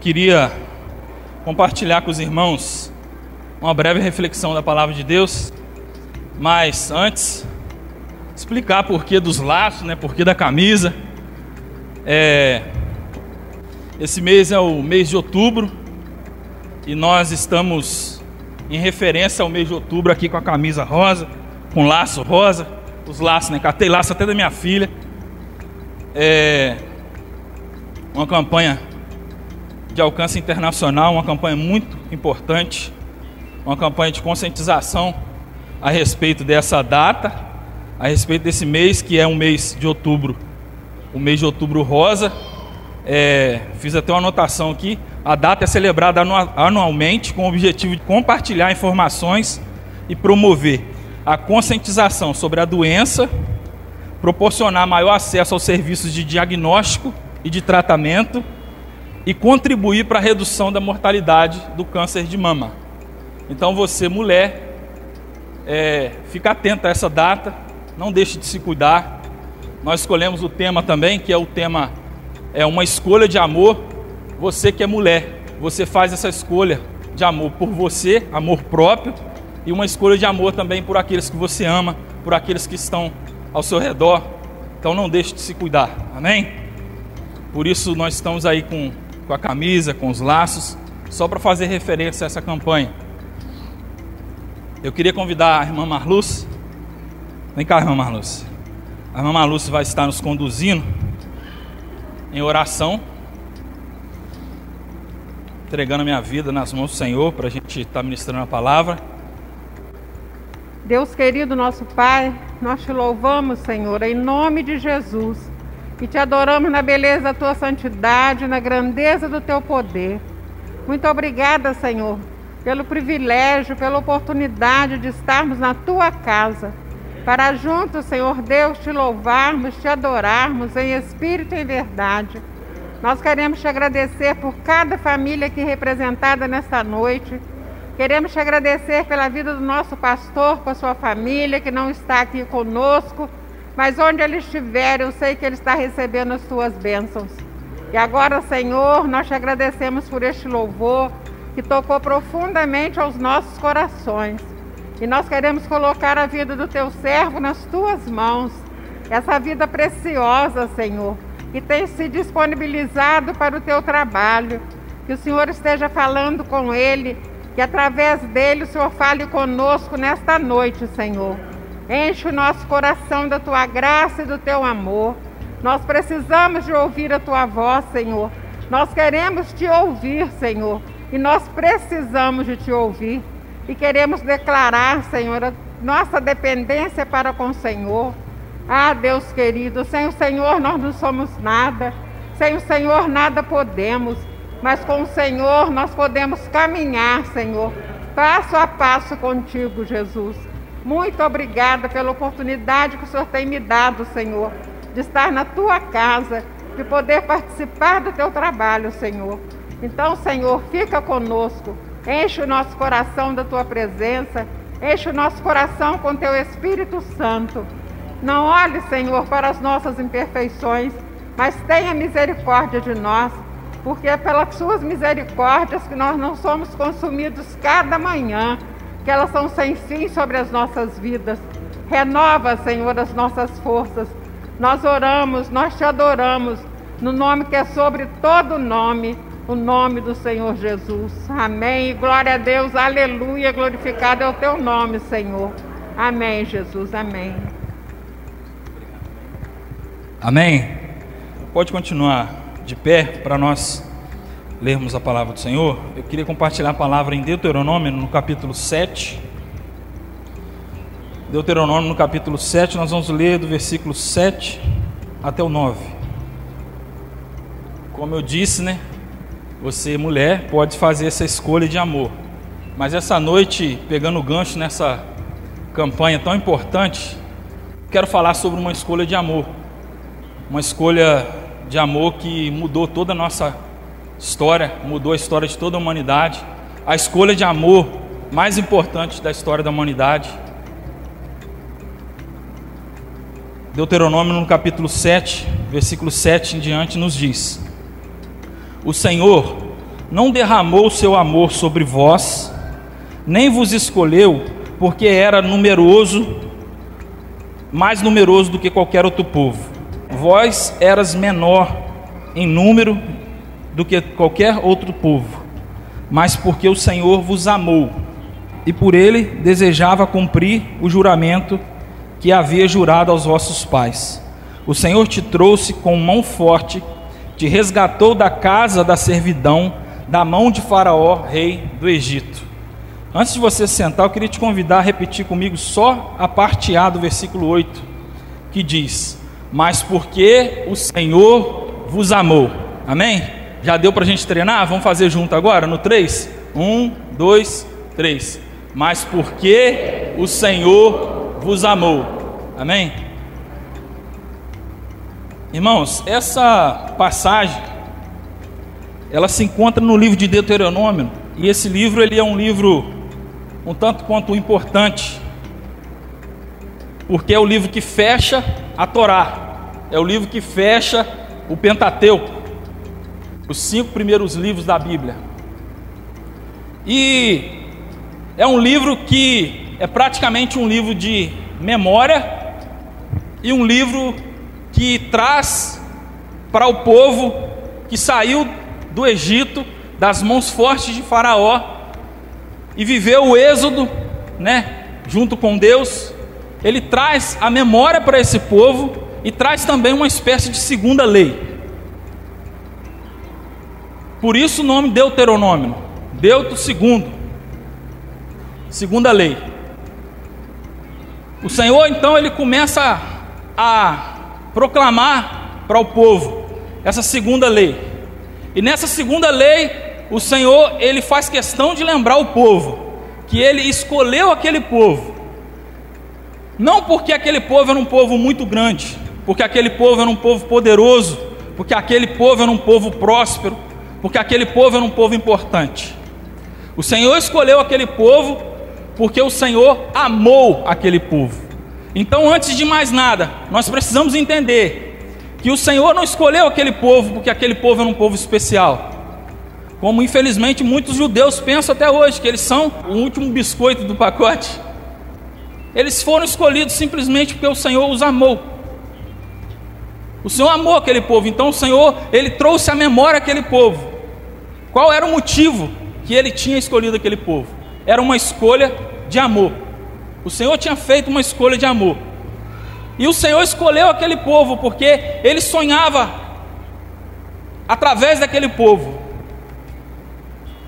Queria compartilhar com os irmãos uma breve reflexão da palavra de Deus, mas antes explicar por que dos laços, né? Por que da camisa. É, esse mês é o mês de outubro e nós estamos em referência ao mês de outubro aqui com a camisa rosa, com laço rosa, os laços, né? Catei laço até da minha filha. É uma campanha de alcance internacional, uma campanha muito importante, uma campanha de conscientização a respeito dessa data, a respeito desse mês que é um mês de outubro, o mês de outubro rosa. É, fiz até uma anotação aqui. A data é celebrada anualmente com o objetivo de compartilhar informações e promover a conscientização sobre a doença, proporcionar maior acesso aos serviços de diagnóstico e de tratamento e contribuir para a redução da mortalidade do câncer de mama. Então você, mulher, é, fica atenta a essa data, não deixe de se cuidar. Nós escolhemos o tema também, que é o tema é uma escolha de amor. Você que é mulher, você faz essa escolha de amor por você, amor próprio, e uma escolha de amor também por aqueles que você ama, por aqueles que estão ao seu redor. Então não deixe de se cuidar. Amém? Por isso nós estamos aí com com a camisa, com os laços, só para fazer referência a essa campanha. Eu queria convidar a irmã Marluz. Vem cá, irmã Marluz. A irmã Marluz vai estar nos conduzindo em oração, entregando a minha vida nas mãos do Senhor para a gente estar tá ministrando a palavra. Deus querido, nosso Pai, nós te louvamos, Senhor, em nome de Jesus e te adoramos na beleza da tua santidade, na grandeza do teu poder. Muito obrigada, Senhor, pelo privilégio, pela oportunidade de estarmos na tua casa, para juntos, Senhor Deus, te louvarmos, te adorarmos em espírito e em verdade. Nós queremos te agradecer por cada família aqui representada nesta noite. Queremos te agradecer pela vida do nosso pastor, com a sua família que não está aqui conosco mas onde ele estiver, eu sei que ele está recebendo as tuas bênçãos. E agora, Senhor, nós te agradecemos por este louvor que tocou profundamente aos nossos corações. E nós queremos colocar a vida do teu servo nas tuas mãos. Essa vida preciosa, Senhor, que tem se disponibilizado para o teu trabalho. Que o Senhor esteja falando com ele, que através dele o Senhor fale conosco nesta noite, Senhor. Enche o nosso coração da tua graça e do teu amor. Nós precisamos de ouvir a tua voz, Senhor. Nós queremos te ouvir, Senhor. E nós precisamos de te ouvir. E queremos declarar, Senhor, a nossa dependência para com o Senhor. Ah, Deus querido, sem o Senhor nós não somos nada. Sem o Senhor nada podemos. Mas com o Senhor nós podemos caminhar, Senhor, passo a passo contigo, Jesus. Muito obrigada pela oportunidade que o Senhor tem me dado, Senhor, de estar na tua casa, de poder participar do teu trabalho, Senhor. Então, Senhor, fica conosco, enche o nosso coração da tua presença, enche o nosso coração com teu Espírito Santo. Não olhe, Senhor, para as nossas imperfeições, mas tenha misericórdia de nós, porque é pelas suas misericórdias que nós não somos consumidos cada manhã que elas são sem fim sobre as nossas vidas. Renova, Senhor, as nossas forças. Nós oramos, nós te adoramos, no nome que é sobre todo nome, o nome do Senhor Jesus. Amém. Glória a Deus, aleluia. Glorificado é o teu nome, Senhor. Amém, Jesus. Amém. Amém. Pode continuar de pé para nós lermos a palavra do Senhor, eu queria compartilhar a palavra em Deuteronômio, no capítulo 7. Deuteronômio, no capítulo 7, nós vamos ler do versículo 7 até o 9. Como eu disse, né? Você, mulher, pode fazer essa escolha de amor. Mas essa noite, pegando o gancho nessa campanha tão importante, quero falar sobre uma escolha de amor. Uma escolha de amor que mudou toda a nossa história, mudou a história de toda a humanidade. A escolha de amor mais importante da história da humanidade. Deuteronômio no capítulo 7, versículo 7 em diante nos diz: O Senhor, não derramou o seu amor sobre vós, nem vos escolheu, porque era numeroso, mais numeroso do que qualquer outro povo. Vós eras menor em número do que qualquer outro povo, mas porque o Senhor vos amou e por ele desejava cumprir o juramento que havia jurado aos vossos pais. O Senhor te trouxe com mão forte, te resgatou da casa da servidão, da mão de Faraó, rei do Egito. Antes de você sentar, eu queria te convidar a repetir comigo só a parte A do versículo 8, que diz: Mas porque o Senhor vos amou. Amém? Já deu para a gente treinar? Vamos fazer junto agora? No 3? 1, 2, 3. Mas porque o Senhor vos amou. Amém? Irmãos, essa passagem ela se encontra no livro de Deuteronômio, e esse livro ele é um livro um tanto quanto importante, porque é o livro que fecha a Torá, é o livro que fecha o Pentateuco, os cinco primeiros livros da Bíblia. E é um livro que é praticamente um livro de memória e um livro que traz para o povo que saiu do Egito, das mãos fortes de Faraó, e viveu o êxodo, né, junto com Deus. Ele traz a memória para esse povo e traz também uma espécie de segunda lei. Por isso o nome Deuteronômio, Deuto segundo, segunda lei. O Senhor então ele começa a proclamar para o povo essa segunda lei. E nessa segunda lei, o Senhor, ele faz questão de lembrar o povo que ele escolheu aquele povo. Não porque aquele povo era um povo muito grande, porque aquele povo era um povo poderoso, porque aquele povo era um povo próspero, porque aquele povo era um povo importante. O Senhor escolheu aquele povo porque o Senhor amou aquele povo. Então, antes de mais nada, nós precisamos entender que o Senhor não escolheu aquele povo porque aquele povo era um povo especial. Como infelizmente muitos judeus pensam até hoje, que eles são o último biscoito do pacote. Eles foram escolhidos simplesmente porque o Senhor os amou. O Senhor amou aquele povo, então o Senhor, ele trouxe à memória aquele povo. Qual era o motivo que ele tinha escolhido aquele povo? Era uma escolha de amor. O Senhor tinha feito uma escolha de amor. E o Senhor escolheu aquele povo porque ele sonhava através daquele povo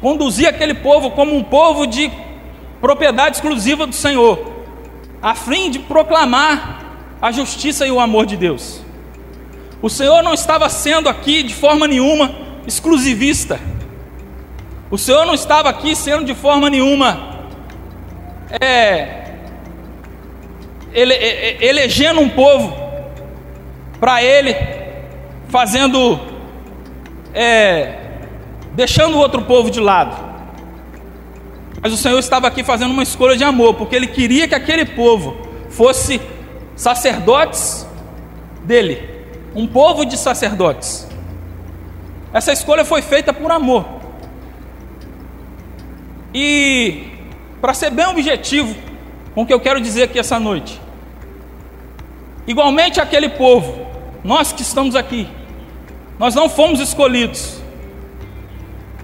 conduzir aquele povo como um povo de propriedade exclusiva do Senhor, a fim de proclamar a justiça e o amor de Deus. O Senhor não estava sendo aqui de forma nenhuma exclusivista. O Senhor não estava aqui sendo de forma nenhuma é, ele, elegendo um povo para ele, fazendo, é, deixando o outro povo de lado. Mas o Senhor estava aqui fazendo uma escolha de amor, porque Ele queria que aquele povo fosse sacerdotes dele, um povo de sacerdotes. Essa escolha foi feita por amor. E, para ser bem objetivo, com o que eu quero dizer aqui essa noite. Igualmente aquele povo, nós que estamos aqui, nós não fomos escolhidos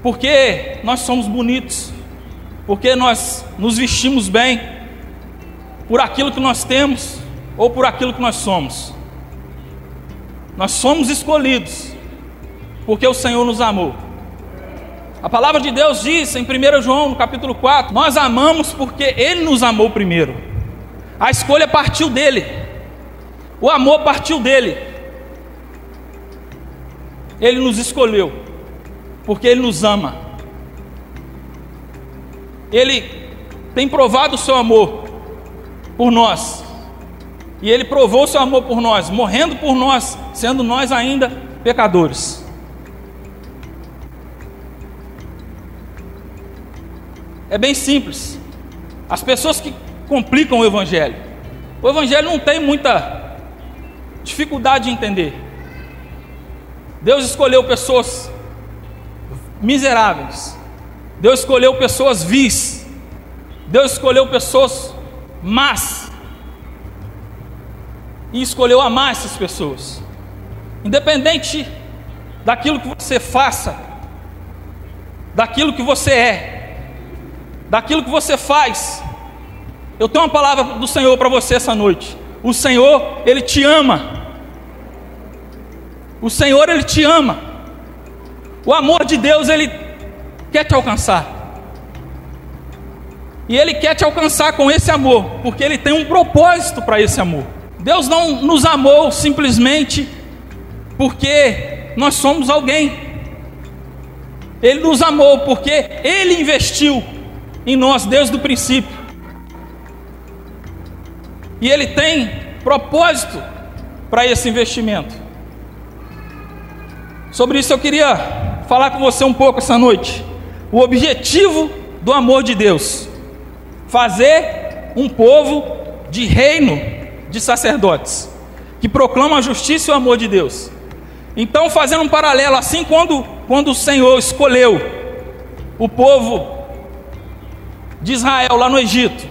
porque nós somos bonitos, porque nós nos vestimos bem, por aquilo que nós temos ou por aquilo que nós somos. Nós somos escolhidos porque o Senhor nos amou. A palavra de Deus diz em 1 João, capítulo 4, nós amamos porque Ele nos amou primeiro. A escolha partiu dele, o amor partiu dele. Ele nos escolheu, porque Ele nos ama. Ele tem provado o seu amor por nós, e Ele provou o seu amor por nós, morrendo por nós, sendo nós ainda pecadores. É bem simples. As pessoas que complicam o Evangelho. O Evangelho não tem muita dificuldade de entender. Deus escolheu pessoas miseráveis. Deus escolheu pessoas vis. Deus escolheu pessoas más. E escolheu amar essas pessoas. Independente daquilo que você faça, daquilo que você é, daquilo que você faz. Eu tenho uma palavra do Senhor para você essa noite. O Senhor, Ele te ama. O Senhor, Ele te ama. O amor de Deus, Ele quer te alcançar. E Ele quer te alcançar com esse amor, porque Ele tem um propósito para esse amor. Deus não nos amou simplesmente porque nós somos alguém. Ele nos amou porque Ele investiu em nós desde o princípio. E Ele tem propósito para esse investimento. Sobre isso eu queria falar com você um pouco essa noite. O objetivo do amor de Deus: fazer um povo de reino de sacerdotes que proclamam a justiça e o amor de Deus. Então, fazendo um paralelo, assim quando, quando o Senhor escolheu o povo de Israel lá no Egito,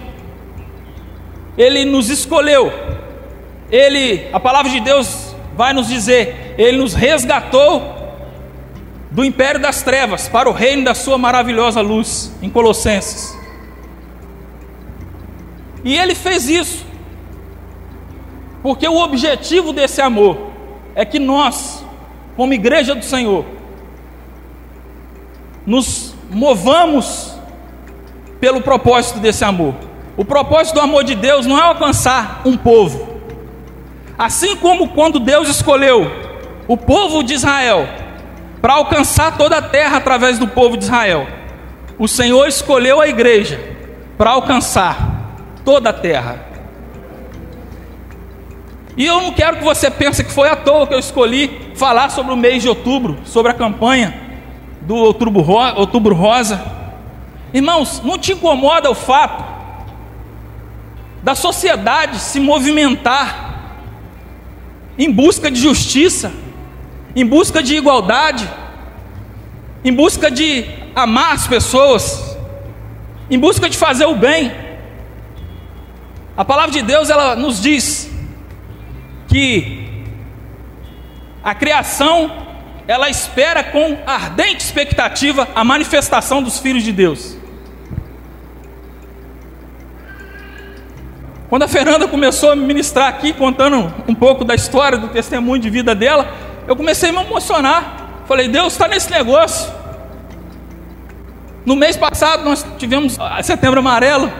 Ele nos escolheu, Ele, a palavra de Deus vai nos dizer, Ele nos resgatou do império das trevas para o reino da Sua maravilhosa luz, em Colossenses. E Ele fez isso, porque o objetivo desse amor é que nós, como igreja do Senhor, nos movamos pelo propósito desse amor. O propósito do amor de Deus não é alcançar um povo. Assim como quando Deus escolheu o povo de Israel para alcançar toda a terra através do povo de Israel, o Senhor escolheu a igreja para alcançar toda a terra. E eu não quero que você pense que foi à toa que eu escolhi falar sobre o mês de outubro, sobre a campanha do Outubro, Rosa. Irmãos, não te incomoda o fato da sociedade se movimentar em busca de justiça, em busca de igualdade, em busca de amar as pessoas, em busca de fazer o bem. A palavra de Deus ela nos diz que a criação ela espera com ardente expectativa a manifestação dos filhos de Deus. Quando a Fernanda começou a ministrar aqui, contando um pouco da história, do testemunho de vida dela, eu comecei a me emocionar. Falei, Deus está nesse negócio. No mês passado nós tivemos setembro amarelo.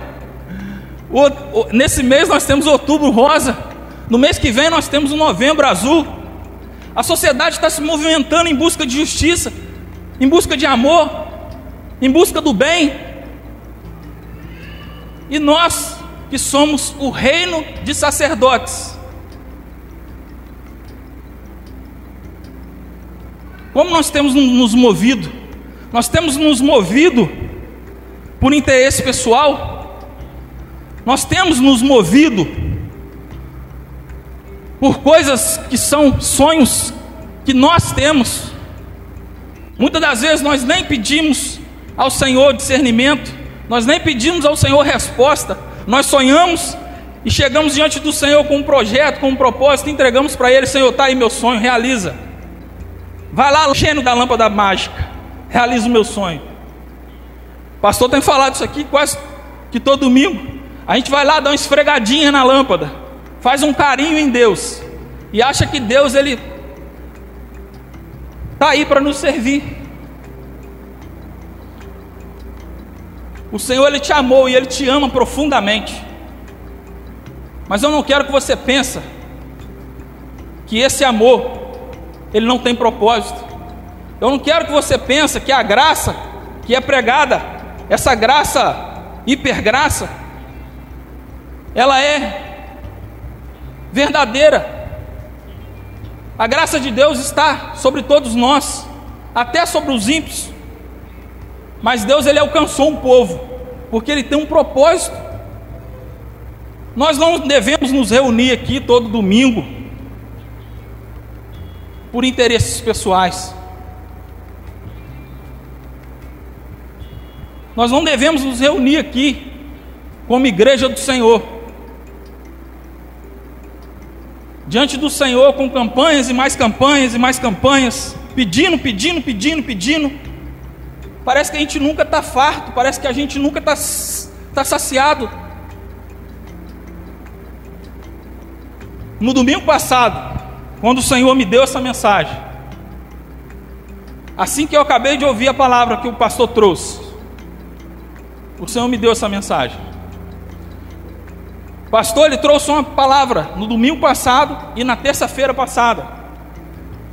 Nesse mês nós temos outubro rosa. No mês que vem nós temos o novembro azul. A sociedade está se movimentando em busca de justiça, em busca de amor, em busca do bem. E nós, que somos o reino de sacerdotes, como nós temos nos movido? Nós temos nos movido por interesse pessoal, nós temos nos movido por coisas que são sonhos que nós temos. Muitas das vezes nós nem pedimos ao Senhor discernimento, nós nem pedimos ao Senhor resposta, nós sonhamos e chegamos diante do Senhor com um projeto, com um propósito, entregamos para Ele: Senhor, está aí meu sonho, realiza. Vai lá, gênio da lâmpada mágica, realiza o meu sonho. O pastor tem falado isso aqui quase que todo domingo. A gente vai lá dar uma esfregadinha na lâmpada faz um carinho em Deus e acha que Deus ele está aí para nos servir. O Senhor ele te amou e ele te ama profundamente. Mas eu não quero que você pense que esse amor ele não tem propósito. Eu não quero que você pense que a graça que é pregada, essa graça hipergraça, ela é verdadeira. A graça de Deus está sobre todos nós, até sobre os ímpios. Mas Deus ele alcançou um povo, porque ele tem um propósito. Nós não devemos nos reunir aqui todo domingo por interesses pessoais. Nós não devemos nos reunir aqui como igreja do Senhor. Diante do Senhor com campanhas e mais campanhas e mais campanhas, pedindo, pedindo, pedindo, pedindo. Parece que a gente nunca está farto, parece que a gente nunca está tá saciado. No domingo passado, quando o Senhor me deu essa mensagem, assim que eu acabei de ouvir a palavra que o pastor trouxe, o Senhor me deu essa mensagem. Pastor, ele trouxe uma palavra no domingo passado e na terça-feira passada,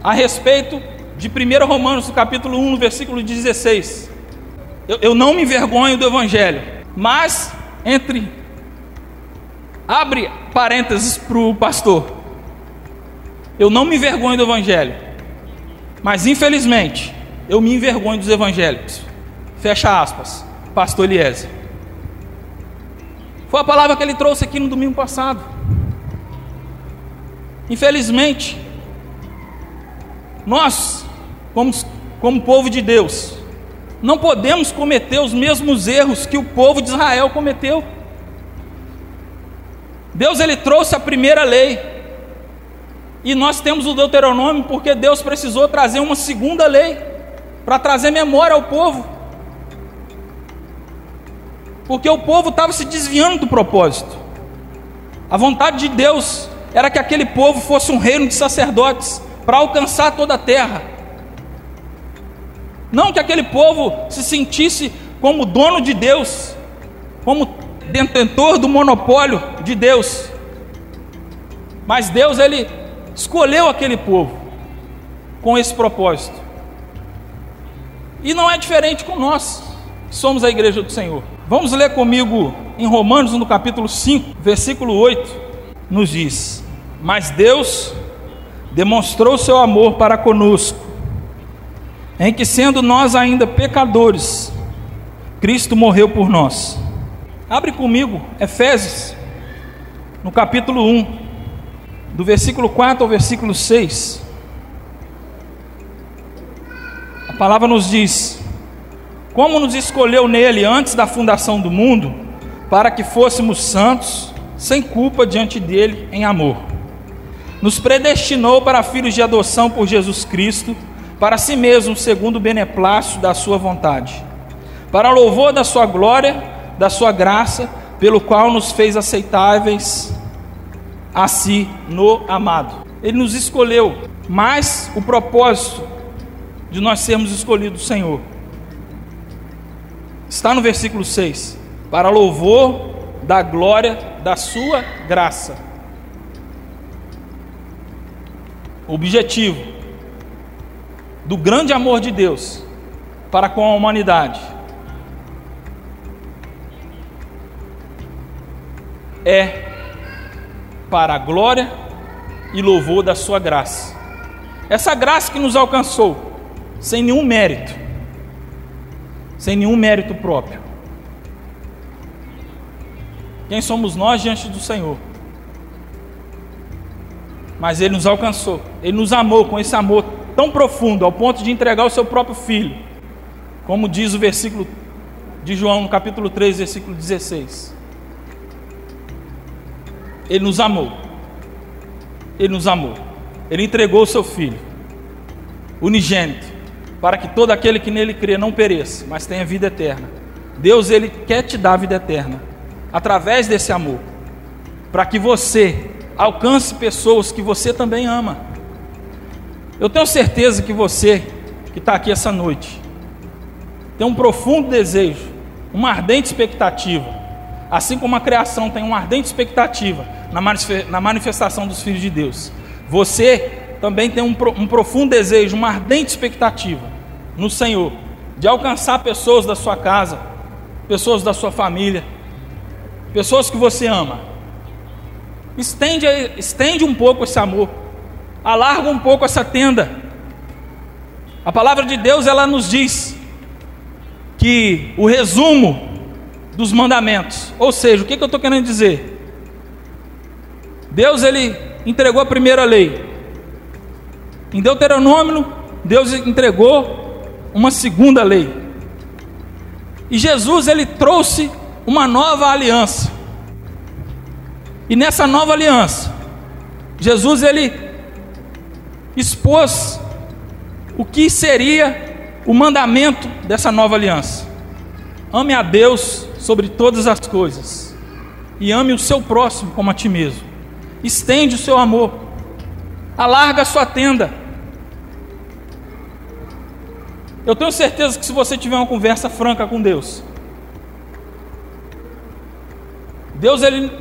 a respeito de 1 Romanos, capítulo 1, versículo 16. Eu, eu não me envergonho do Evangelho, mas entre Abre parênteses para o pastor. Eu não me envergonho do Evangelho, mas infelizmente eu me envergonho dos evangélicos. Fecha aspas, Pastor Eliezer. Foi a palavra que ele trouxe aqui no domingo passado. Infelizmente, nós, como, como povo de Deus, não podemos cometer os mesmos erros que o povo de Israel cometeu. Deus ele trouxe a primeira lei. E nós temos o Deuteronômio porque Deus precisou trazer uma segunda lei para trazer memória ao povo. Porque o povo estava se desviando do propósito. A vontade de Deus era que aquele povo fosse um reino de sacerdotes para alcançar toda a terra. Não que aquele povo se sentisse como dono de Deus, como detentor do monopólio de Deus. Mas Deus ele escolheu aquele povo com esse propósito. E não é diferente com nós, que somos a igreja do Senhor. Vamos ler comigo em Romanos no capítulo 5, versículo 8, nos diz: "Mas Deus demonstrou seu amor para conosco, em que sendo nós ainda pecadores, Cristo morreu por nós." Abre comigo Efésios, no capítulo 1, do versículo 4 ao versículo 6. A palavra nos diz: Como nos escolheu nele antes da fundação do mundo, para que fôssemos santos, sem culpa diante dele em amor. Nos predestinou para filhos de adoção por Jesus Cristo, para si mesmo, segundo o beneplácito da sua vontade, para louvor da sua glória da sua graça, pelo qual nos fez aceitáveis a si no amado. Ele nos escolheu, mas o propósito de nós sermos escolhidos do Senhor está no versículo 6: para louvor da glória da sua graça. Objetivo do grande amor de Deus para com a humanidade é para a glória e louvor da Sua graça. Essa graça que nos alcançou, sem nenhum mérito, sem nenhum mérito próprio. Quem somos nós diante do Senhor? Mas Ele nos alcançou, Ele nos amou com esse amor tão profundo, ao ponto de entregar o seu próprio filho, como diz o versículo de João, no capítulo 3, versículo 16. Ele nos amou. Ele nos amou. Ele entregou o seu filho, unigênito, para que todo aquele que nele crê não pereça, mas tenha vida eterna. Deus ele quer te dar vida eterna através desse amor, para que você alcance pessoas que você também ama. Eu tenho certeza que você que está aqui essa noite tem um profundo desejo, uma ardente expectativa, assim como a criação tem uma ardente expectativa na manifestação dos filhos de Deus. Você também tem um, profundo desejo, uma ardente expectativa no Senhor de alcançar pessoas da sua casa, pessoas da sua família, pessoas que você ama. Estende, estende um pouco esse amor, alarga um pouco essa tenda. A palavra de Deus ela nos diz que o resumo dos mandamentos, ou seja, o que, que eu estou querendo dizer? Deus ele entregou a primeira lei. Em Deuteronômio, Deus entregou uma segunda lei. E Jesus ele trouxe uma nova aliança. E nessa nova aliança, Jesus ele expôs o que seria o mandamento dessa nova aliança. Ame a Deus sobre todas as coisas e ame o seu próximo como a ti mesmo. Estende o seu amor. Alarga a sua tenda. Eu tenho certeza que se você tiver uma conversa franca com Deus, Deus ele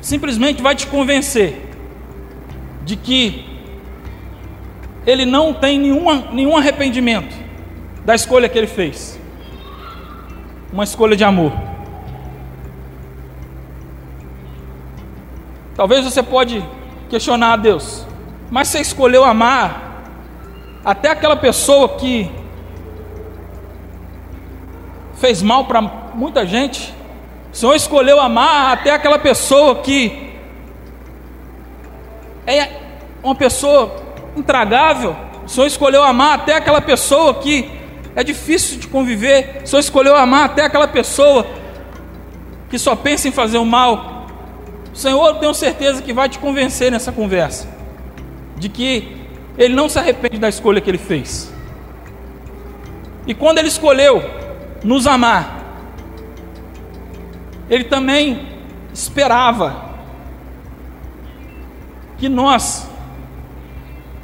simplesmente vai te convencer de que ele não tem nenhuma, nenhum arrependimento da escolha que ele fez. Uma escolha de amor. Talvez você pode questionar a Deus, mas você escolheu amar até aquela pessoa que fez mal para muita gente. O Senhor escolheu amar até aquela pessoa que é uma pessoa intragável. O Senhor escolheu amar até aquela pessoa que é difícil de conviver. O Senhor escolheu amar até aquela pessoa que só pensa em fazer o mal. O Senhor, tenho certeza que vai te convencer nessa conversa de que ele não se arrepende da escolha que ele fez. E quando ele escolheu nos amar, ele também esperava que nós,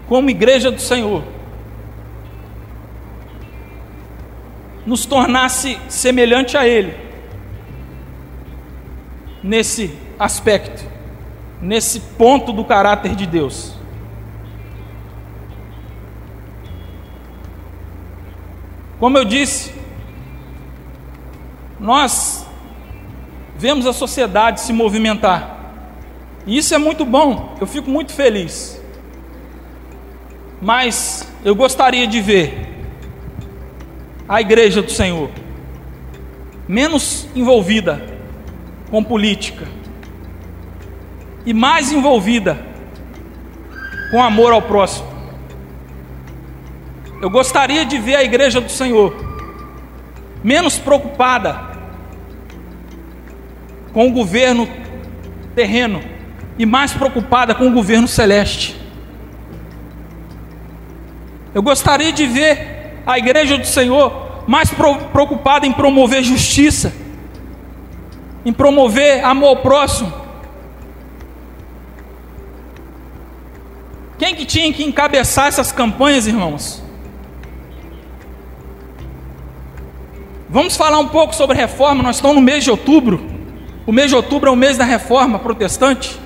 como igreja do Senhor, nos tornasse semelhante a Ele, nesse aspecto, nesse ponto do caráter de Deus. Como eu disse, nós vemos a sociedade se movimentar. E isso é muito bom, eu fico muito feliz. Mas eu gostaria de ver a igreja do Senhor menos envolvida com política e mais envolvida com amor ao próximo. Eu gostaria de ver a igreja do Senhor menos preocupada com o governo terreno e mais preocupada com o governo celeste. Eu gostaria de ver a igreja do Senhor mais preocupada em promover justiça, em promover amor ao próximo. Quem que tinha que encabeçar essas campanhas, irmãos? Vamos falar um pouco sobre reforma, nós estamos no mês de outubro. O mês de outubro é o mês da reforma protestante.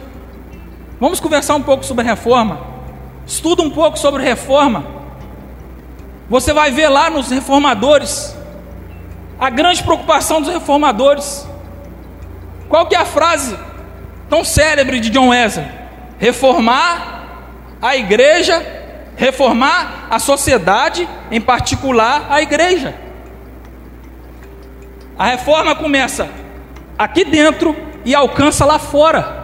Vamos conversar um pouco sobre reforma. Estuda um pouco sobre reforma. Você vai ver lá nos reformadores a grande preocupação dos reformadores. Qual que é a frase tão célebre de John Wesley? Reformar a igreja, reformar a sociedade, em particular a igreja. A reforma começa aqui dentro e alcança lá fora.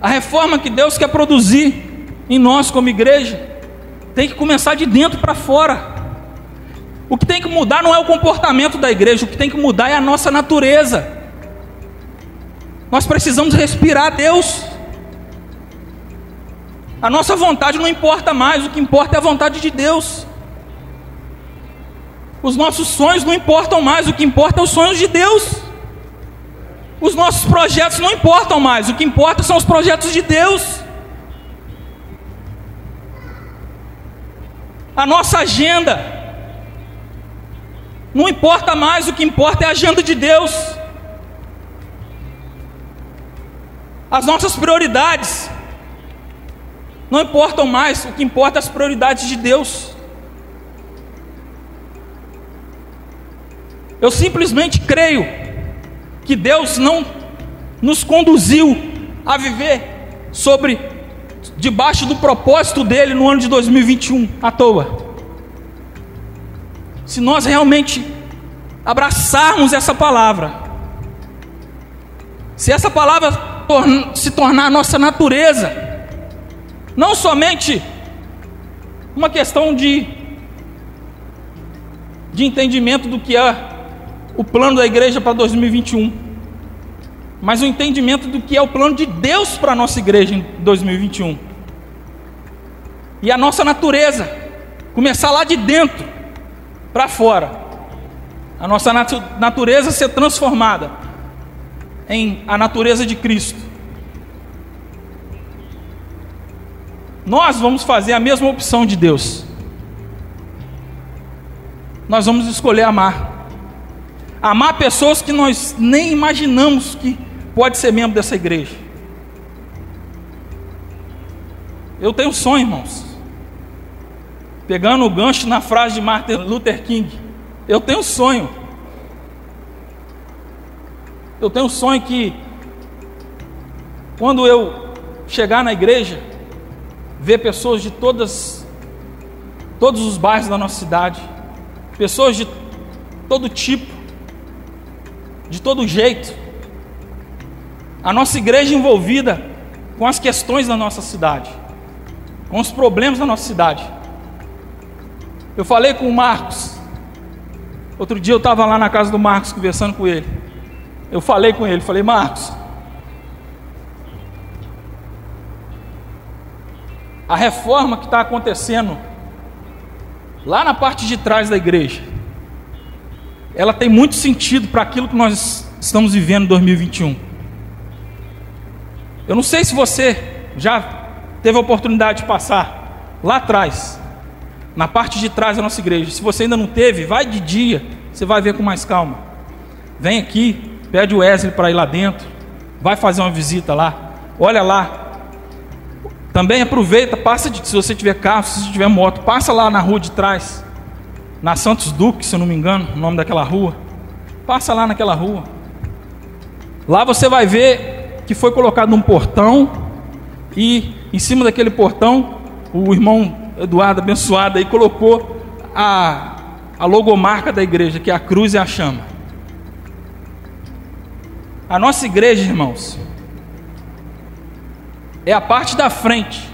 A reforma que Deus quer produzir em nós como igreja tem que começar de dentro para fora. O que tem que mudar não é o comportamento da igreja, o que tem que mudar é a nossa natureza. Nós precisamos respirar Deus. A nossa vontade não importa mais, o que importa é a vontade de Deus. Os nossos sonhos não importam mais, o que importa é os sonhos de Deus. Os nossos projetos não importam mais, o que importa são os projetos de Deus. A nossa agenda não importa mais, o que importa é a agenda de Deus. As nossas prioridades não importam mais, o que importa é as prioridades de Deus. Eu simplesmente creio que Deus não nos conduziu a viver sobre debaixo do propósito dele no ano de 2021 à toa. Se nós realmente abraçarmos essa palavra, se essa palavra se tornar nossa natureza, não somente uma questão de de entendimento do que é o plano da igreja para 2021, mas o entendimento do que é o plano de Deus para a nossa igreja em 2021. E a nossa natureza, começar lá de dentro para fora. A nossa natu natureza ser transformada em a natureza de Cristo. Nós vamos fazer a mesma opção de Deus. Nós vamos escolher amar. Amar pessoas que nós nem imaginamos que pode ser membro dessa igreja. Eu tenho um sonho, irmãos. Pegando o gancho na frase de Martin Luther King. Eu tenho um sonho. Eu tenho um sonho que quando eu chegar na igreja, ver pessoas de todas todos os bairros da nossa cidade, pessoas de todo tipo, de todo jeito. A nossa igreja envolvida com as questões da nossa cidade, com os problemas da nossa cidade. Eu falei com o Marcos. Outro dia eu estava lá na casa do Marcos conversando com ele. Eu falei com ele, falei, Marcos, a reforma que está acontecendo lá na parte de trás da igreja, ela tem muito sentido para aquilo que nós estamos vivendo em 2021. Eu não sei se você já teve a oportunidade de passar lá atrás, na parte de trás da nossa igreja. Se você ainda não teve, vai de dia, você vai ver com mais calma. Vem aqui, pede o Wesley para ir lá dentro, vai fazer uma visita lá, olha lá, também aproveita, passa de, se você tiver carro, se você tiver moto, passa lá na rua de trás, na Santos Duque, se eu não me engano, o nome daquela rua. Passa lá naquela rua. Lá você vai ver que foi colocado um portão e em cima daquele portão o irmão Eduardo abençoado aí colocou a, a logomarca da igreja, que é a cruz e a chama. A nossa igreja, irmãos, é a parte da frente,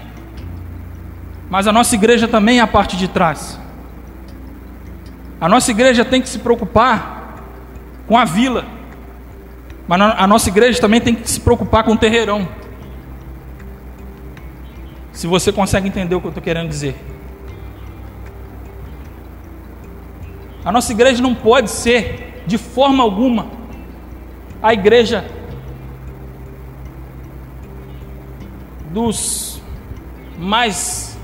mas a nossa igreja também é a parte de trás. A nossa igreja tem que se preocupar com a vila, mas a nossa igreja também tem que se preocupar com o terreirão. Se você consegue entender o que eu estou querendo dizer. A nossa igreja não pode ser, de forma alguma, a igreja dos mais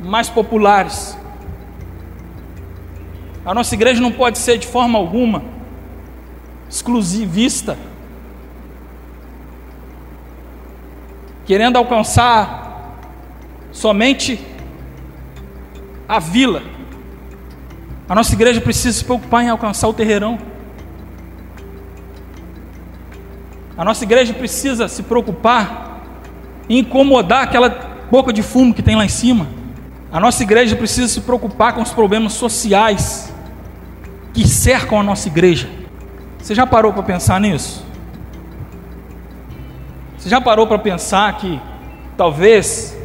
mais populares. A nossa igreja não pode ser de forma alguma exclusivista, querendo alcançar somente a vila. A nossa igreja precisa se preocupar em alcançar o terreirão. A nossa igreja precisa se preocupar e incomodar aquela boca de fumo que tem lá em cima. A nossa igreja precisa se preocupar com os problemas sociais que cercam a nossa igreja. Você já parou para pensar nisso? Você já parou para pensar que talvez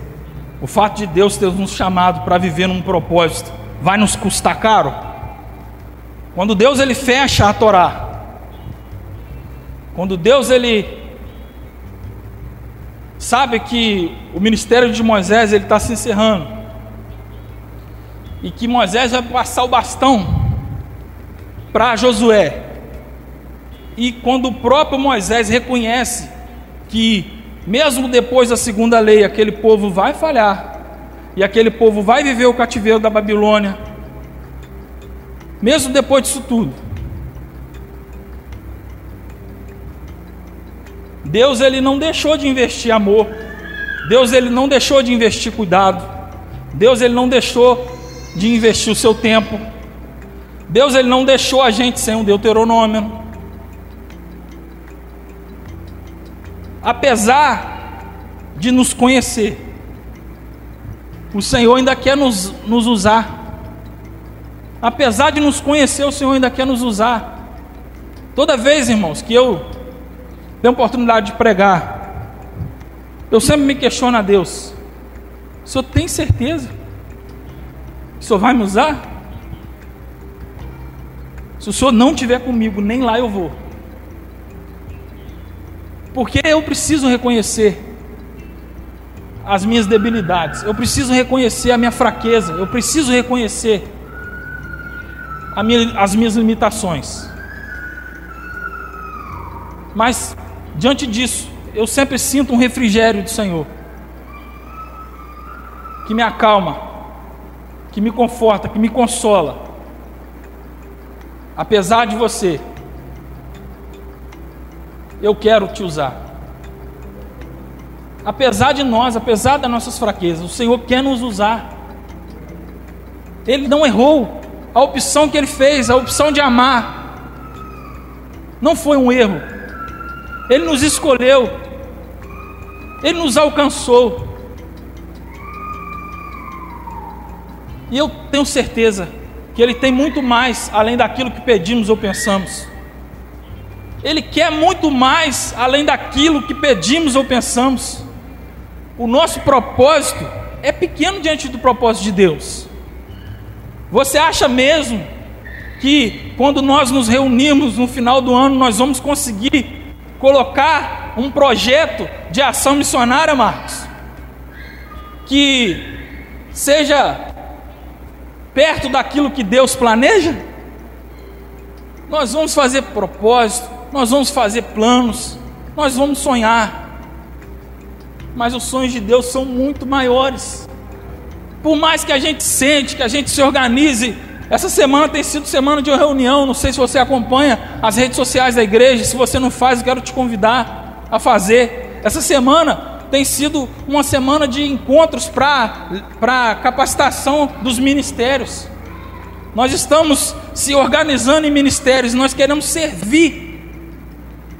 o fato de Deus ter nos chamado para viver num propósito vai nos custar caro? Quando Deus ele fecha a Torá, quando Deus ele sabe que o ministério de Moisés ele está se encerrando e que Moisés vai passar o bastão para Josué. E quando o próprio Moisés reconhece que mesmo depois da segunda lei aquele povo vai falhar e aquele povo vai viver o cativeiro da Babilônia, mesmo depois disso tudo, Deus ele não deixou de investir amor. Deus ele não deixou de investir cuidado. Deus ele não deixou de investir o seu tempo. Deus ele não deixou a gente sem um Deuteronômio. Apesar de nos conhecer, o Senhor ainda quer nos, nos usar. Apesar de nos conhecer, o Senhor ainda quer nos usar. Toda vez, irmãos, que eu tem oportunidade de pregar, eu sempre me questiono a Deus: o senhor tem certeza? O senhor vai me usar? Se o Senhor não estiver comigo, nem lá eu vou. Porque eu preciso reconhecer as minhas debilidades, eu preciso reconhecer a minha fraqueza, eu preciso reconhecer minha, as minhas limitações. Mas, diante disso, eu sempre sinto um refrigério do Senhor, que me acalma, que me conforta, que me consola. Apesar de você, eu quero te usar. Apesar de nós, apesar das nossas fraquezas, o Senhor quer nos usar. Ele não errou. A opção que ele fez, a opção de amar, não foi um erro. Ele nos escolheu. Ele nos alcançou. E eu tenho certeza que Ele tem muito mais além daquilo que pedimos ou pensamos. Ele quer muito mais além daquilo que pedimos ou pensamos. O nosso propósito é pequeno diante do propósito de Deus. Você acha mesmo que quando nós nos reunimos no final do ano nós vamos conseguir colocar um projeto de ação missionária, Marcos? Que seja perto daquilo que Deus planeja? Nós vamos fazer propósito, nós vamos fazer planos, nós vamos sonhar, mas os sonhos de Deus são muito maiores. Por mais que a gente sente, que a gente se organize, essa semana tem sido semana de reunião. Não sei se você acompanha as redes sociais da igreja. Se você não faz, eu quero te convidar a fazer. Essa semana tem sido uma semana de encontros para capacitação dos ministérios. Nós estamos se organizando em ministérios, nós queremos servir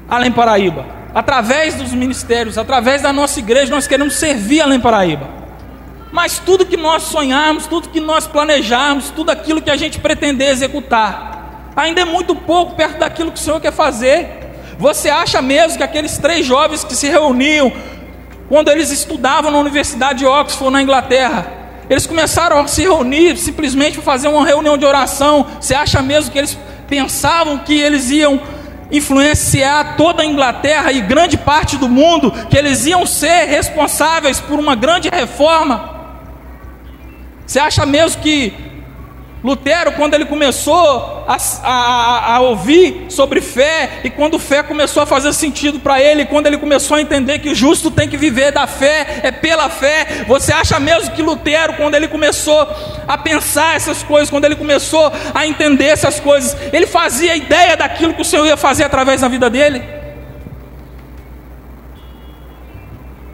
Além Paraíba. Através dos ministérios, através da nossa igreja, nós queremos servir Além Paraíba. Mas tudo que nós sonharmos, tudo que nós planejarmos, tudo aquilo que a gente pretender executar, ainda é muito pouco perto daquilo que o Senhor quer fazer. Você acha mesmo que aqueles três jovens que se reuniam quando eles estudavam na Universidade de Oxford, na Inglaterra, eles começaram a se reunir simplesmente para fazer uma reunião de oração. Você acha mesmo que eles pensavam que eles iam influenciar toda a Inglaterra e grande parte do mundo, que eles iam ser responsáveis por uma grande reforma. Você acha mesmo que Lutero, quando ele começou a, a, a, ouvir sobre fé, e quando fé começou a fazer sentido para ele, quando ele começou a entender que o justo tem que viver da fé, é pela fé, você acha mesmo que Lutero, quando ele começou a pensar essas coisas, quando ele começou a entender essas coisas, ele fazia ideia daquilo que o Senhor ia fazer através da vida dele?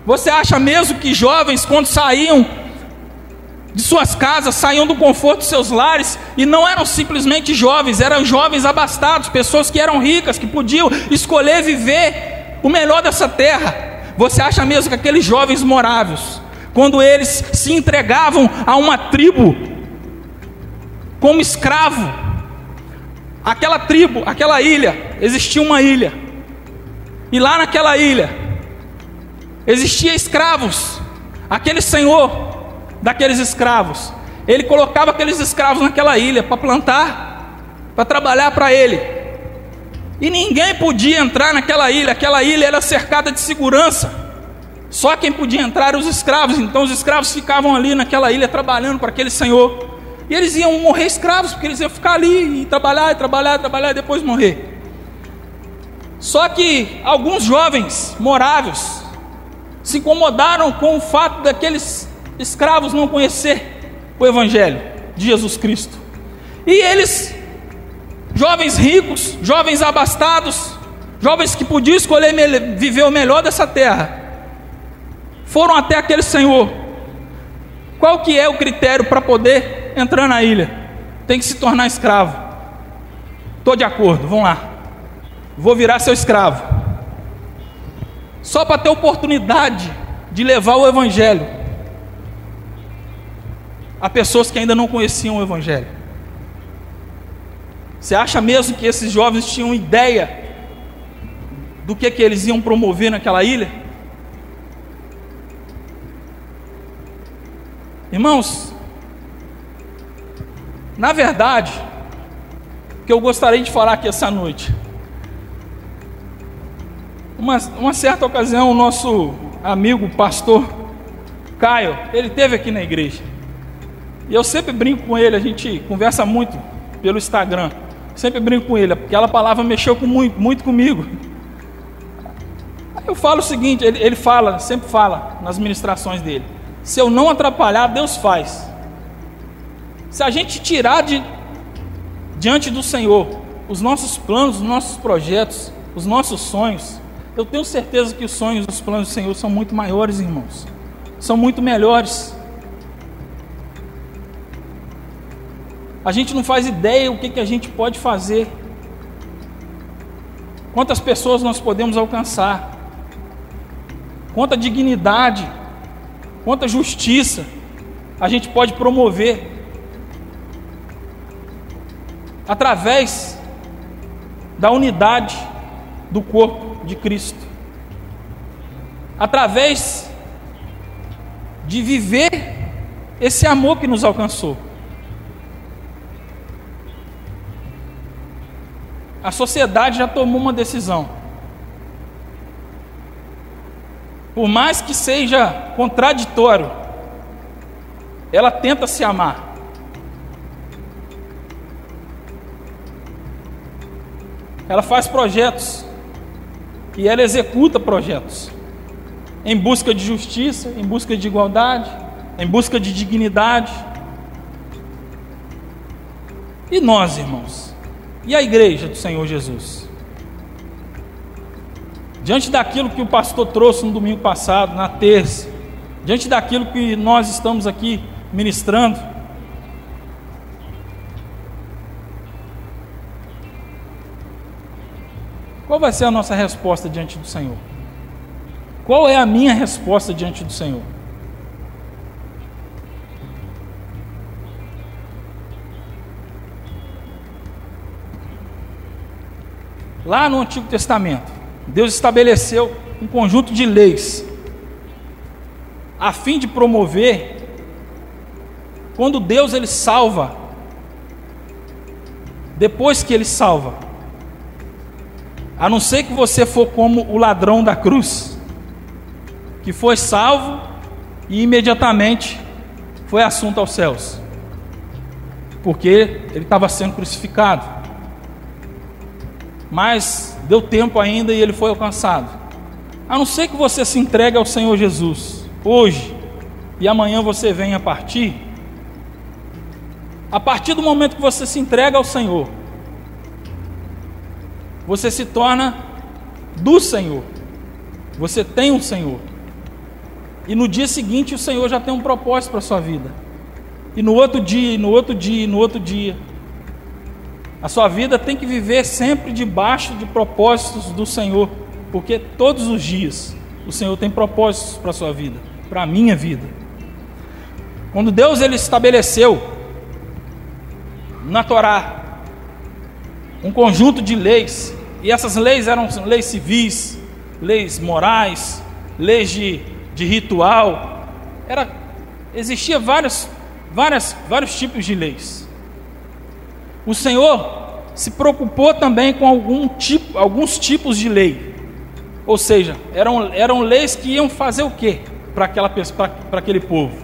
Você acha mesmo que jovens, quando saíam de suas casas, saíam do conforto de seus lares e não eram simplesmente jovens, eram jovens abastados, pessoas que eram ricas, que podiam escolher viver o melhor dessa terra. Você acha mesmo que aqueles jovens moráveis, quando eles se entregavam a uma tribo como escravo, aquela tribo, aquela ilha, existia uma ilha, e lá naquela ilha existia escravos, aquele senhor daqueles escravos. Ele colocava aqueles escravos naquela ilha para plantar, para trabalhar para ele. E ninguém podia entrar naquela ilha, aquela ilha era cercada de segurança. Só quem podia entrar eram os escravos. Então os escravos ficavam ali naquela ilha trabalhando para aquele senhor. E eles iam morrer escravos, porque eles iam ficar ali e trabalhar, e trabalhar, e trabalhar e depois morrer. Só que alguns jovens moráveis se incomodaram com o fato daqueles escravos não conhecer o Evangelho de Jesus Cristo. E eles, jovens ricos, jovens abastados, jovens que podiam escolher viver o melhor dessa terra, foram até aquele Senhor. Qual que é o critério para poder entrar na ilha? Tem que se tornar escravo. Estou de acordo, vamos lá. Vou virar seu escravo. Só para ter oportunidade de levar o Evangelho a pessoas que ainda não conheciam o Evangelho. Você acha mesmo que esses jovens tinham ideia do que, que eles iam promover naquela ilha? Irmãos, na verdade, o que eu gostaria de falar aqui essa noite. Uma, uma certa ocasião, o nosso amigo pastor Caio, ele teve aqui na igreja. E eu sempre brinco com ele, a gente conversa muito pelo Instagram. Sempre brinco com ele, aquela palavra mexeu com muito, muito comigo. Eu falo o seguinte, ele, ele fala, sempre fala nas ministrações dele. Se eu não atrapalhar, Deus faz. Se a gente tirar de, diante do Senhor os nossos planos, os nossos projetos, os nossos sonhos, eu tenho certeza que os sonhos, os planos do Senhor são muito maiores, irmãos. São muito melhores. A gente não faz ideia o que, que a gente pode fazer. Quantas pessoas nós podemos alcançar. Quanta dignidade, quanta justiça a gente pode promover através da unidade do corpo de Cristo. Através de viver esse amor que nos alcançou. A sociedade já tomou uma decisão. Por mais que seja contraditório, ela tenta se amar. Ela faz projetos e ela executa projetos em busca de justiça, em busca de igualdade, em busca de dignidade. E nós, irmãos? E a igreja do Senhor Jesus? Diante daquilo que o pastor trouxe no domingo passado, na terça, diante daquilo que nós estamos aqui ministrando, qual vai ser a nossa resposta diante do Senhor? Qual é a minha resposta diante do Senhor? Lá no Antigo Testamento, Deus estabeleceu um conjunto de leis a fim de promover quando Deus ele salva. Depois que ele salva a não ser que você for como o ladrão da cruz que foi salvo e imediatamente foi assunto aos céus porque ele estava sendo crucificado mas deu tempo ainda e ele foi alcançado. A não ser que você se entregue ao Senhor Jesus hoje e amanhã você venha partir. A partir do momento que você se entrega ao Senhor, você se torna do Senhor. Você tem um Senhor. E no dia seguinte o Senhor já tem um propósito para a sua vida. E no outro dia, e no outro dia, e no outro dia. A sua vida tem que viver sempre debaixo de propósitos do Senhor, porque todos os dias o Senhor tem propósitos para a sua vida, para a minha vida. Quando Deus ele estabeleceu na Torá um conjunto de leis, e essas leis eram leis civis, leis morais, leis de, de ritual, era, existia vários, várias, vários tipos de leis. O Senhor se preocupou também com algum tipo, alguns tipos de lei. Ou seja, eram, eram leis que iam fazer o quê para aquele povo?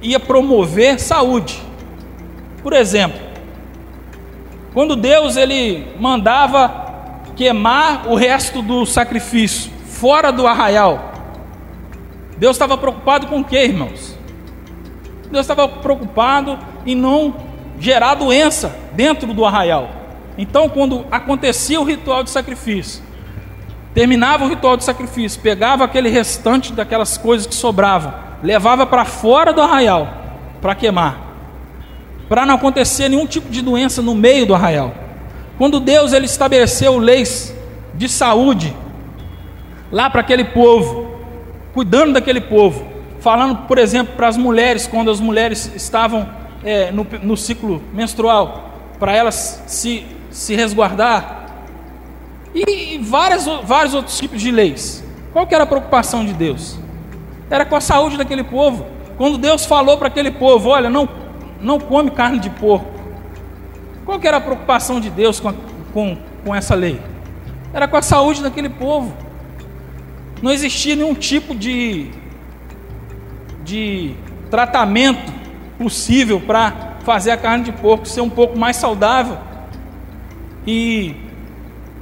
Ia promover saúde. Por exemplo, quando Deus ele mandava queimar o resto do sacrifício fora do arraial, Deus estava preocupado com o que, irmãos? Deus estava preocupado em não gerar doença dentro do arraial. Então, quando acontecia o ritual de sacrifício, terminava o ritual de sacrifício, pegava aquele restante daquelas coisas que sobravam, levava para fora do arraial para queimar, para não acontecer nenhum tipo de doença no meio do arraial. Quando Deus ele estabeleceu leis de saúde lá para aquele povo, cuidando daquele povo, falando, por exemplo, para as mulheres, quando as mulheres estavam é, no, no ciclo menstrual, para elas se, se resguardar, e várias, vários outros tipos de leis. Qual que era a preocupação de Deus? Era com a saúde daquele povo. Quando Deus falou para aquele povo: Olha, não, não come carne de porco, Qual que era a preocupação de Deus com, a, com, com essa lei? Era com a saúde daquele povo. Não existia nenhum tipo de, de tratamento possível para fazer a carne de porco ser um pouco mais saudável e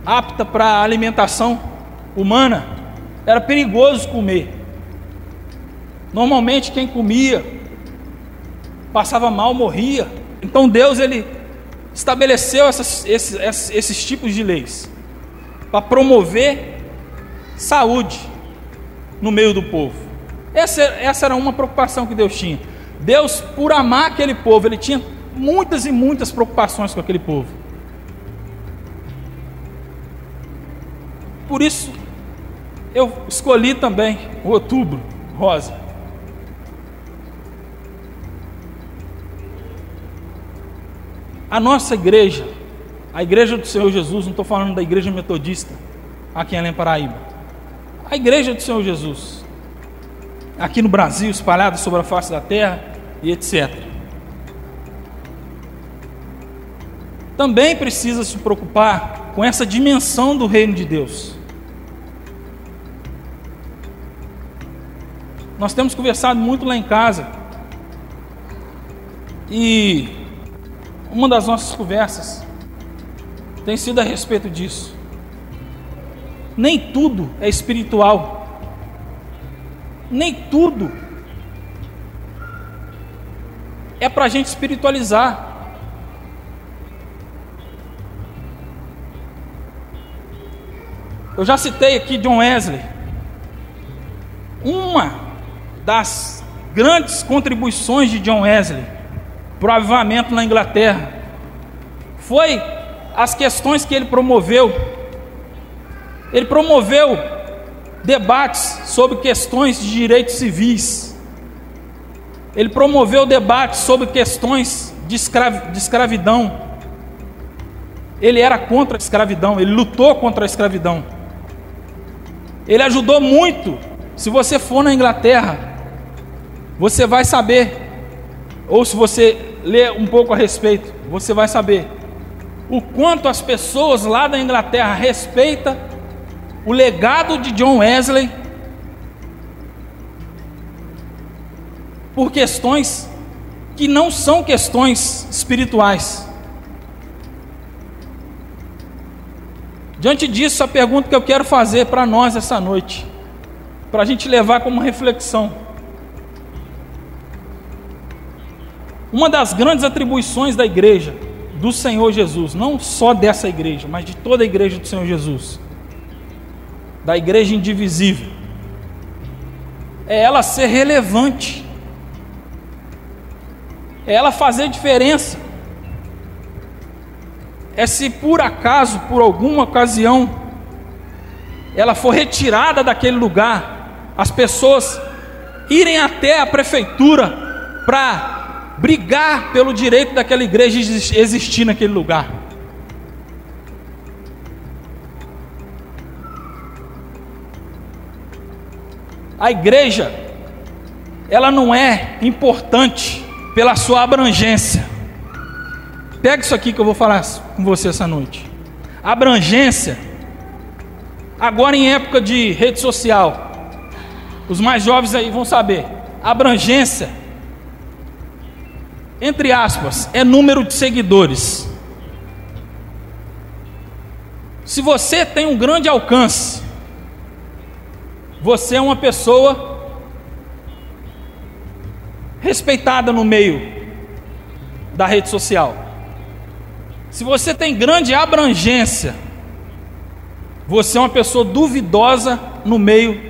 apta para alimentação humana. Era perigoso comer. Normalmente quem comia passava mal, morria. Então Deus ele estabeleceu essas, esses, esses, esses tipos de leis para promover saúde no meio do povo. Essa, essa era uma preocupação que Deus tinha. Deus, por amar aquele povo, ele tinha muitas e muitas preocupações com aquele povo. Por isso, eu escolhi também o outubro rosa. A nossa igreja, a igreja do Senhor Jesus, não estou falando da igreja metodista aqui em Além Paraíba, a igreja do Senhor Jesus, aqui no Brasil, espalhada sobre a face da terra e etc. Também precisa se preocupar com essa dimensão do reino de Deus. Nós temos conversado muito lá em casa. E uma das nossas conversas tem sido a respeito disso. Nem tudo é espiritual. Nem tudo é para a gente espiritualizar. Eu já citei aqui John Wesley. Uma das grandes contribuições de John Wesley para o avivamento na Inglaterra foi as questões que ele promoveu. Ele promoveu debates sobre questões de direitos civis. Ele promoveu debates sobre questões de, escravi de escravidão. Ele era contra a escravidão, ele lutou contra a escravidão. Ele ajudou muito. Se você for na Inglaterra, você vai saber, ou se você ler um pouco a respeito, você vai saber o quanto as pessoas lá da Inglaterra respeitam o legado de John Wesley por questões que não são questões espirituais. Diante disso, a pergunta que eu quero fazer para nós essa noite, para a gente levar como reflexão: Uma das grandes atribuições da igreja do Senhor Jesus, não só dessa igreja, mas de toda a igreja do Senhor Jesus, da igreja indivisível, é ela ser relevante, é ela fazer diferença. É se por acaso, por alguma ocasião, ela for retirada daquele lugar, as pessoas irem até a prefeitura para brigar pelo direito daquela igreja existir naquele lugar. A igreja, ela não é importante pela sua abrangência. Pega isso aqui que eu vou falar com você essa noite. Abrangência, agora em época de rede social, os mais jovens aí vão saber. Abrangência entre aspas, é número de seguidores. Se você tem um grande alcance, você é uma pessoa respeitada no meio da rede social. Se você tem grande abrangência, você é uma pessoa duvidosa no meio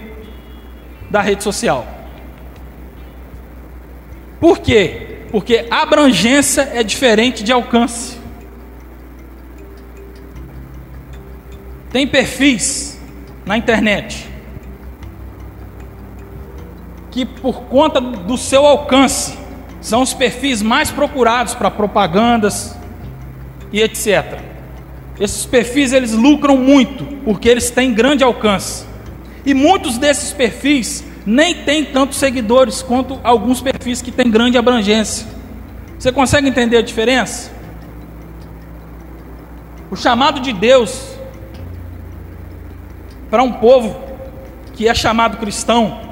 da rede social. Por quê? porque abrangência é diferente de alcance. Tem perfis na internet que, por conta do seu alcance, são os perfis mais procurados para propagandas e etc. Esses perfis eles lucram muito porque eles têm grande alcance. E muitos desses perfis nem tem tantos seguidores quanto alguns perfis que têm grande abrangência. Você consegue entender a diferença? O chamado de Deus para um povo que é chamado cristão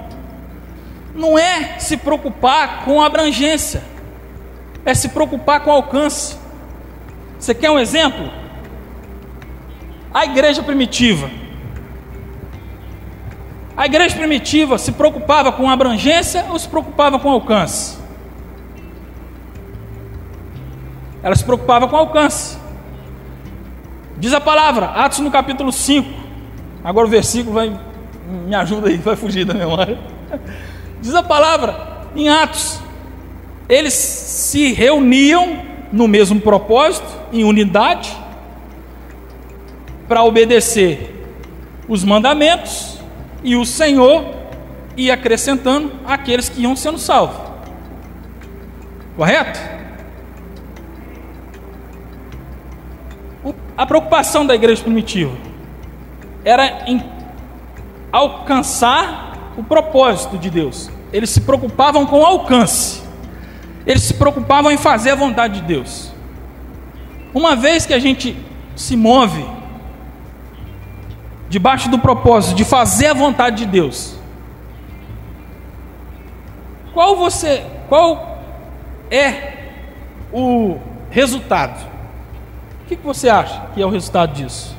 não é se preocupar com abrangência, é se preocupar com alcance. Você quer um exemplo? A igreja primitiva. A igreja primitiva se preocupava com abrangência ou se preocupava com alcance? Ela se preocupava com alcance. Diz a palavra, Atos no capítulo 5. Agora o versículo vai me ajuda aí, vai fugir da memória. Diz a palavra em Atos. Eles se reuniam no mesmo propósito, em unidade, para obedecer os mandamentos, e o Senhor ia acrescentando aqueles que iam sendo salvos. Correto? A preocupação da igreja primitiva era em alcançar o propósito de Deus. Eles se preocupavam com o alcance. Eles se preocupavam em fazer a vontade de Deus. Uma vez que a gente se move debaixo do propósito de fazer a vontade de Deus, qual você, qual é o resultado? O que você acha que é o resultado disso?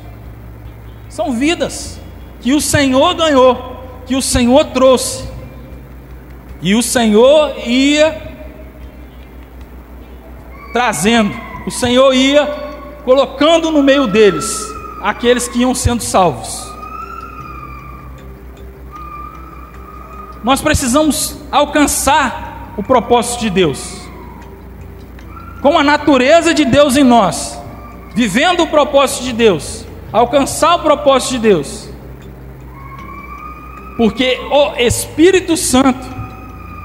São vidas que o Senhor ganhou, que o Senhor trouxe, e o Senhor ia trazendo, o Senhor ia colocando no meio deles aqueles que iam sendo salvos. Nós precisamos alcançar o propósito de Deus, com a natureza de Deus em nós vivendo o propósito de Deus, alcançar o propósito de Deus. Porque o Espírito Santo,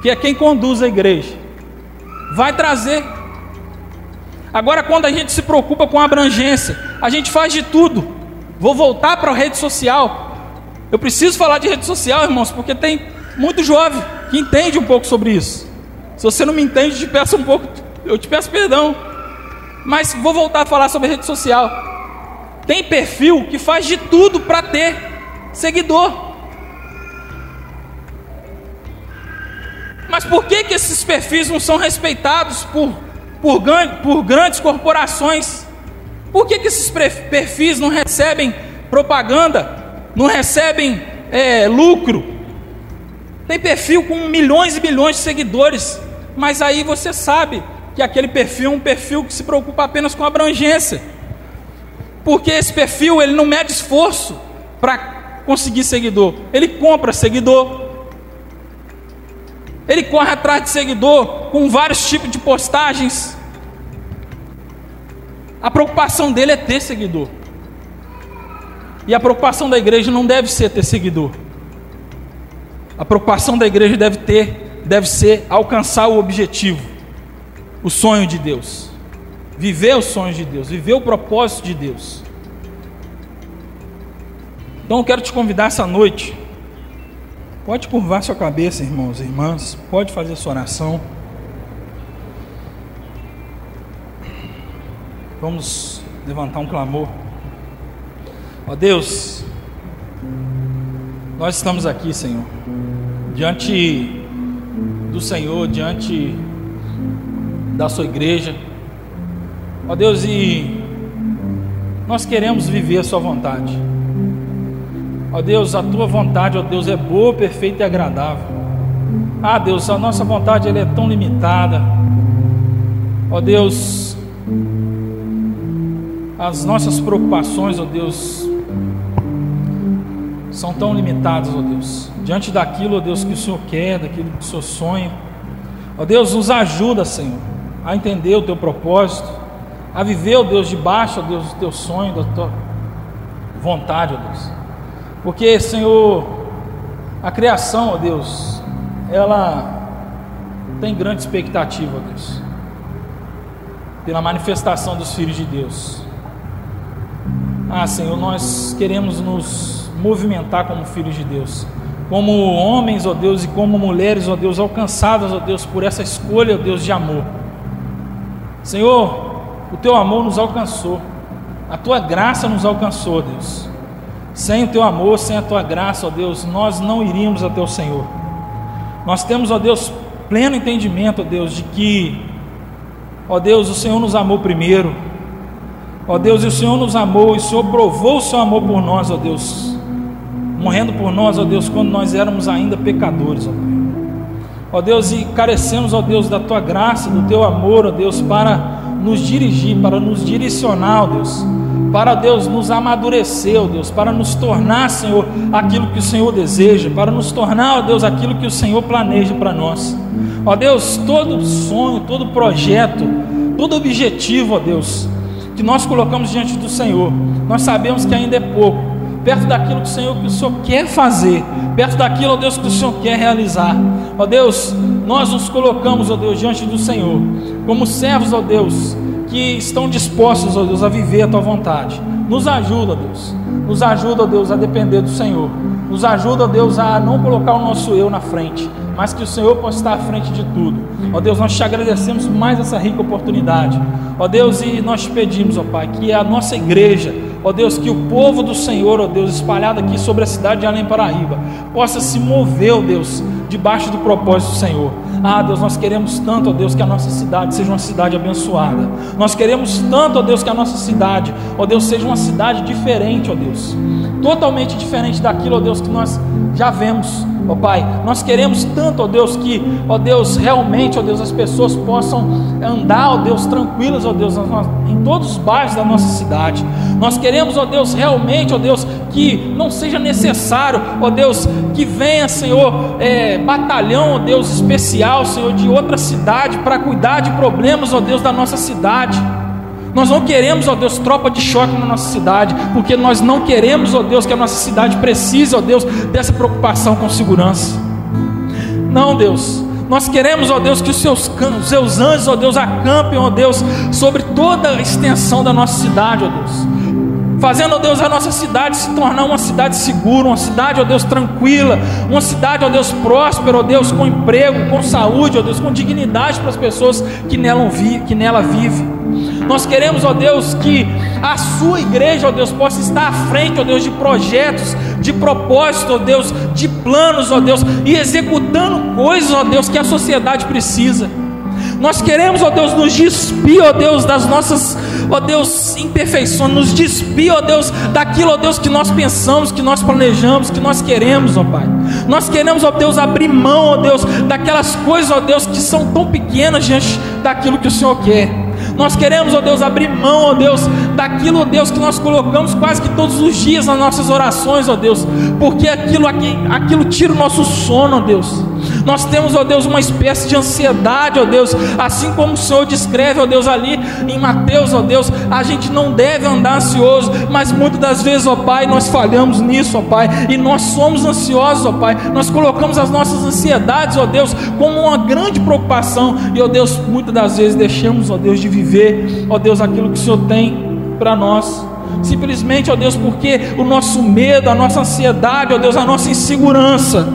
que é quem conduz a igreja, vai trazer. Agora, quando a gente se preocupa com a abrangência, a gente faz de tudo. Vou voltar para a rede social. Eu preciso falar de rede social, irmãos, porque tem muito jovem que entende um pouco sobre isso. Se você não me entende, te peço um pouco, eu te peço perdão. Mas vou voltar a falar sobre rede social. Tem perfil que faz de tudo para ter seguidor. Mas por que, que esses perfis não são respeitados por, por, por grandes corporações? Por que, que esses perfis não recebem propaganda, não recebem é, lucro? Tem perfil com milhões e milhões de seguidores, mas aí você sabe que aquele perfil é um perfil que se preocupa apenas com abrangência. Porque esse perfil ele não mede esforço para conseguir seguidor, ele compra seguidor. Ele corre atrás de seguidor com vários tipos de postagens. A preocupação dele é ter seguidor. E a preocupação da igreja não deve ser ter seguidor. A preocupação da igreja deve ter, deve ser alcançar o objetivo o sonho de Deus, viver os sonhos de Deus, viver o propósito de Deus. Então eu quero te convidar essa noite. Pode curvar sua cabeça, irmãos e irmãs. Pode fazer sua oração. Vamos levantar um clamor. Ó Deus, nós estamos aqui, Senhor, diante do Senhor, diante da sua igreja. Ó Deus, e nós queremos viver a sua vontade. Ó Deus, a tua vontade, ó Deus, é boa, perfeita e agradável. Ah, Deus, a nossa vontade ela é tão limitada. Ó Deus, as nossas preocupações, ó Deus, são tão limitadas, ó Deus. Diante daquilo, ó Deus, que o Senhor quer, daquilo que o Senhor sonha. Ó Deus, nos ajuda, Senhor a entender o teu propósito, a viver, ó Deus, debaixo, ó Deus, do teu sonho, da tua vontade, ó Deus. Porque, Senhor, a criação, ó Deus, ela tem grande expectativa, ó Deus, pela manifestação dos filhos de Deus. Ah, Senhor, nós queremos nos movimentar como filhos de Deus, como homens, ó Deus, e como mulheres, ó Deus, alcançadas, ó Deus, por essa escolha, ó Deus, de amor. Senhor, o teu amor nos alcançou. A tua graça nos alcançou, Deus. Sem o teu amor, sem a tua graça, ó Deus, nós não iríamos até o Senhor. Nós temos, ó Deus, pleno entendimento, ó Deus, de que, ó Deus, o Senhor nos amou primeiro. Ó Deus, e o Senhor nos amou, e o Senhor provou o seu amor por nós, ó Deus, morrendo por nós, ó Deus, quando nós éramos ainda pecadores, ó Pai. Ó Deus, e carecemos, ó Deus, da tua graça, do teu amor, ó Deus, para nos dirigir, para nos direcionar, Deus, para Deus nos amadurecer, Deus, para nos tornar, Senhor, aquilo que o Senhor deseja, para nos tornar, Deus, aquilo que o Senhor planeja para nós. Ó Deus, todo sonho, todo projeto, todo objetivo, ó Deus, que nós colocamos diante do Senhor, nós sabemos que ainda é pouco, perto daquilo que o Senhor, que o Senhor quer fazer, perto daquilo, ó Deus, que o Senhor quer realizar. Ó Deus, nós nos colocamos, ó Deus, diante do Senhor, como servos, ó Deus, que estão dispostos, ó Deus, a viver a tua vontade. Nos ajuda, Deus. Nos ajuda, Deus, a depender do Senhor. Nos ajuda, Deus, a não colocar o nosso eu na frente, mas que o Senhor possa estar à frente de tudo. Ó Deus, nós te agradecemos mais essa rica oportunidade. Ó Deus, e nós te pedimos, ó Pai, que a nossa igreja, ó Deus, que o povo do Senhor, ó Deus, espalhado aqui sobre a cidade de Além Paraíba, possa se mover, ó Deus, debaixo do propósito do Senhor. Ah, Deus, nós queremos tanto, ó Deus, que a nossa cidade seja uma cidade abençoada. Nós queremos tanto, ó Deus, que a nossa cidade, ó Deus, seja uma cidade diferente, ó Deus. Totalmente diferente daquilo, ó Deus, que nós já vemos, ó Pai. Nós queremos tanto, ó Deus, que, ó Deus, realmente, ó Deus, as pessoas possam andar, ó Deus, tranquilas, ó Deus, em todos os bairros da nossa cidade. Nós queremos, ó Deus, realmente, ó Deus, que não seja necessário, ó Deus, que venha, Senhor, é, batalhão, ó Deus, especial, Senhor, de outra cidade para cuidar de problemas, ó Deus, da nossa cidade. Nós não queremos, ó Deus, tropa de choque na nossa cidade, porque nós não queremos, ó Deus, que a nossa cidade precise, ó Deus, dessa preocupação com segurança. Não, Deus. Nós queremos, ó Deus, que os seus, os seus anjos, ó Deus, acampem, ó Deus, sobre toda a extensão da nossa cidade, ó Deus fazendo, ó Deus, a nossa cidade se tornar uma cidade segura, uma cidade, ó Deus, tranquila, uma cidade, ó Deus, próspera, ó Deus, com emprego, com saúde, ó Deus, com dignidade para as pessoas que nela, vi, que nela vivem. Nós queremos, ó Deus, que a sua igreja, ó Deus, possa estar à frente, ó Deus, de projetos, de propósitos, ó Deus, de planos, ó Deus, e executando coisas, ó Deus, que a sociedade precisa. Nós queremos, ó Deus, nos despir, ó Deus, das nossas, ó Deus, imperfeições, nos despir, ó Deus, daquilo, ó Deus, que nós pensamos, que nós planejamos, que nós queremos, ó Pai. Nós queremos, ó Deus, abrir mão, ó Deus, daquelas coisas, ó Deus, que são tão pequenas diante daquilo que o Senhor quer. Nós queremos, ó Deus, abrir mão, ó Deus, daquilo, ó Deus, que nós colocamos quase que todos os dias nas nossas orações, ó Deus, porque aquilo, aquilo tira o nosso sono, ó Deus. Nós temos, ó Deus, uma espécie de ansiedade, ó Deus, assim como o Senhor descreve, ó Deus, ali em Mateus, ó Deus, a gente não deve andar ansioso, mas muitas das vezes, ó Pai, nós falhamos nisso, ó Pai, e nós somos ansiosos, ó Pai, nós colocamos as nossas ansiedades, ó Deus, como uma grande preocupação, e ó Deus, muitas das vezes deixamos, ó Deus, de viver, ó Deus, aquilo que o Senhor tem para nós. Simplesmente, ó Deus, porque o nosso medo, a nossa ansiedade, ó Deus, a nossa insegurança,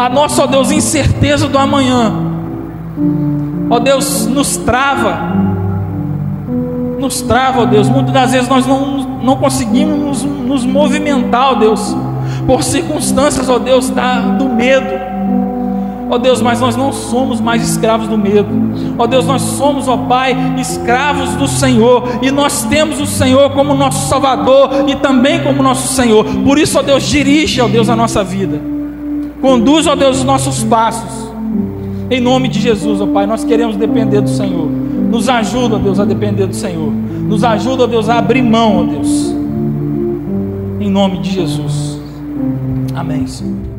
a nossa, ó Deus, incerteza do amanhã, ó Deus, nos trava, nos trava, ó Deus. Muitas das vezes nós não, não conseguimos nos, nos movimentar, ó Deus, por circunstâncias, ó Deus, da, do medo. Ó Deus, mas nós não somos mais escravos do medo. Ó Deus, nós somos, ó Pai, escravos do Senhor. E nós temos o Senhor como nosso Salvador e também como nosso Senhor. Por isso, ó Deus, dirige, ó Deus, a nossa vida. Conduz, ó Deus, os nossos passos. Em nome de Jesus, ó Pai, nós queremos depender do Senhor. Nos ajuda, ó Deus, a depender do Senhor. Nos ajuda, ó Deus, a abrir mão, ó Deus. Em nome de Jesus. Amém, Senhor.